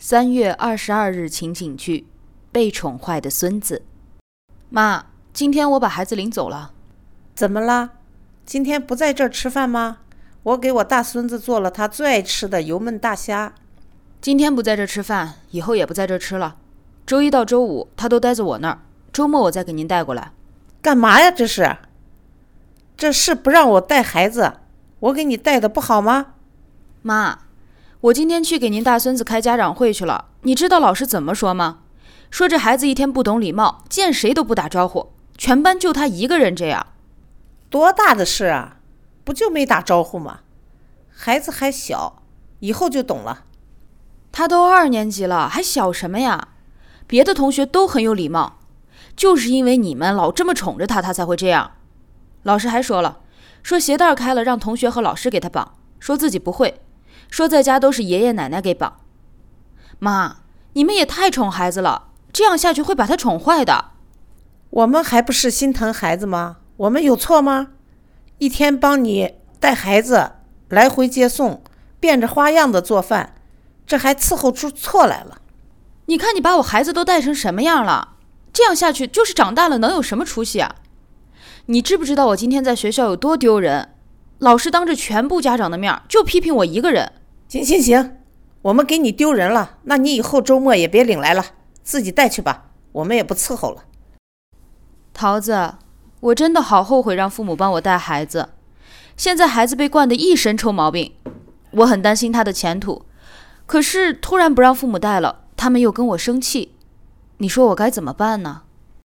三月二十二日情景剧：被宠坏的孙子。妈，今天我把孩子领走了。怎么啦？今天不在这儿吃饭吗？我给我大孙子做了他最爱吃的油焖大虾。今天不在这儿吃饭，以后也不在这儿吃了。周一到周五他都待在我那儿，周末我再给您带过来。干嘛呀？这是？这是不让我带孩子？我给你带的不好吗？妈，我今天去给您大孙子开家长会去了。你知道老师怎么说吗？说这孩子一天不懂礼貌，见谁都不打招呼，全班就他一个人这样。多大的事啊？不就没打招呼吗？孩子还小，以后就懂了。他都二年级了，还小什么呀？别的同学都很有礼貌，就是因为你们老这么宠着他，他才会这样。老师还说了，说鞋带开了让同学和老师给他绑，说自己不会，说在家都是爷爷奶奶给绑。妈，你们也太宠孩子了，这样下去会把他宠坏的。我们还不是心疼孩子吗？我们有错吗？一天帮你带孩子来回接送，变着花样的做饭，这还伺候出错来了。你看你把我孩子都带成什么样了？这样下去就是长大了能有什么出息啊？你知不知道我今天在学校有多丢人？老师当着全部家长的面就批评我一个人。行行行，我们给你丢人了，那你以后周末也别领来了，自己带去吧，我们也不伺候了。桃子，我真的好后悔让父母帮我带孩子，现在孩子被惯得一身臭毛病，我很担心他的前途。可是突然不让父母带了，他们又跟我生气，你说我该怎么办呢？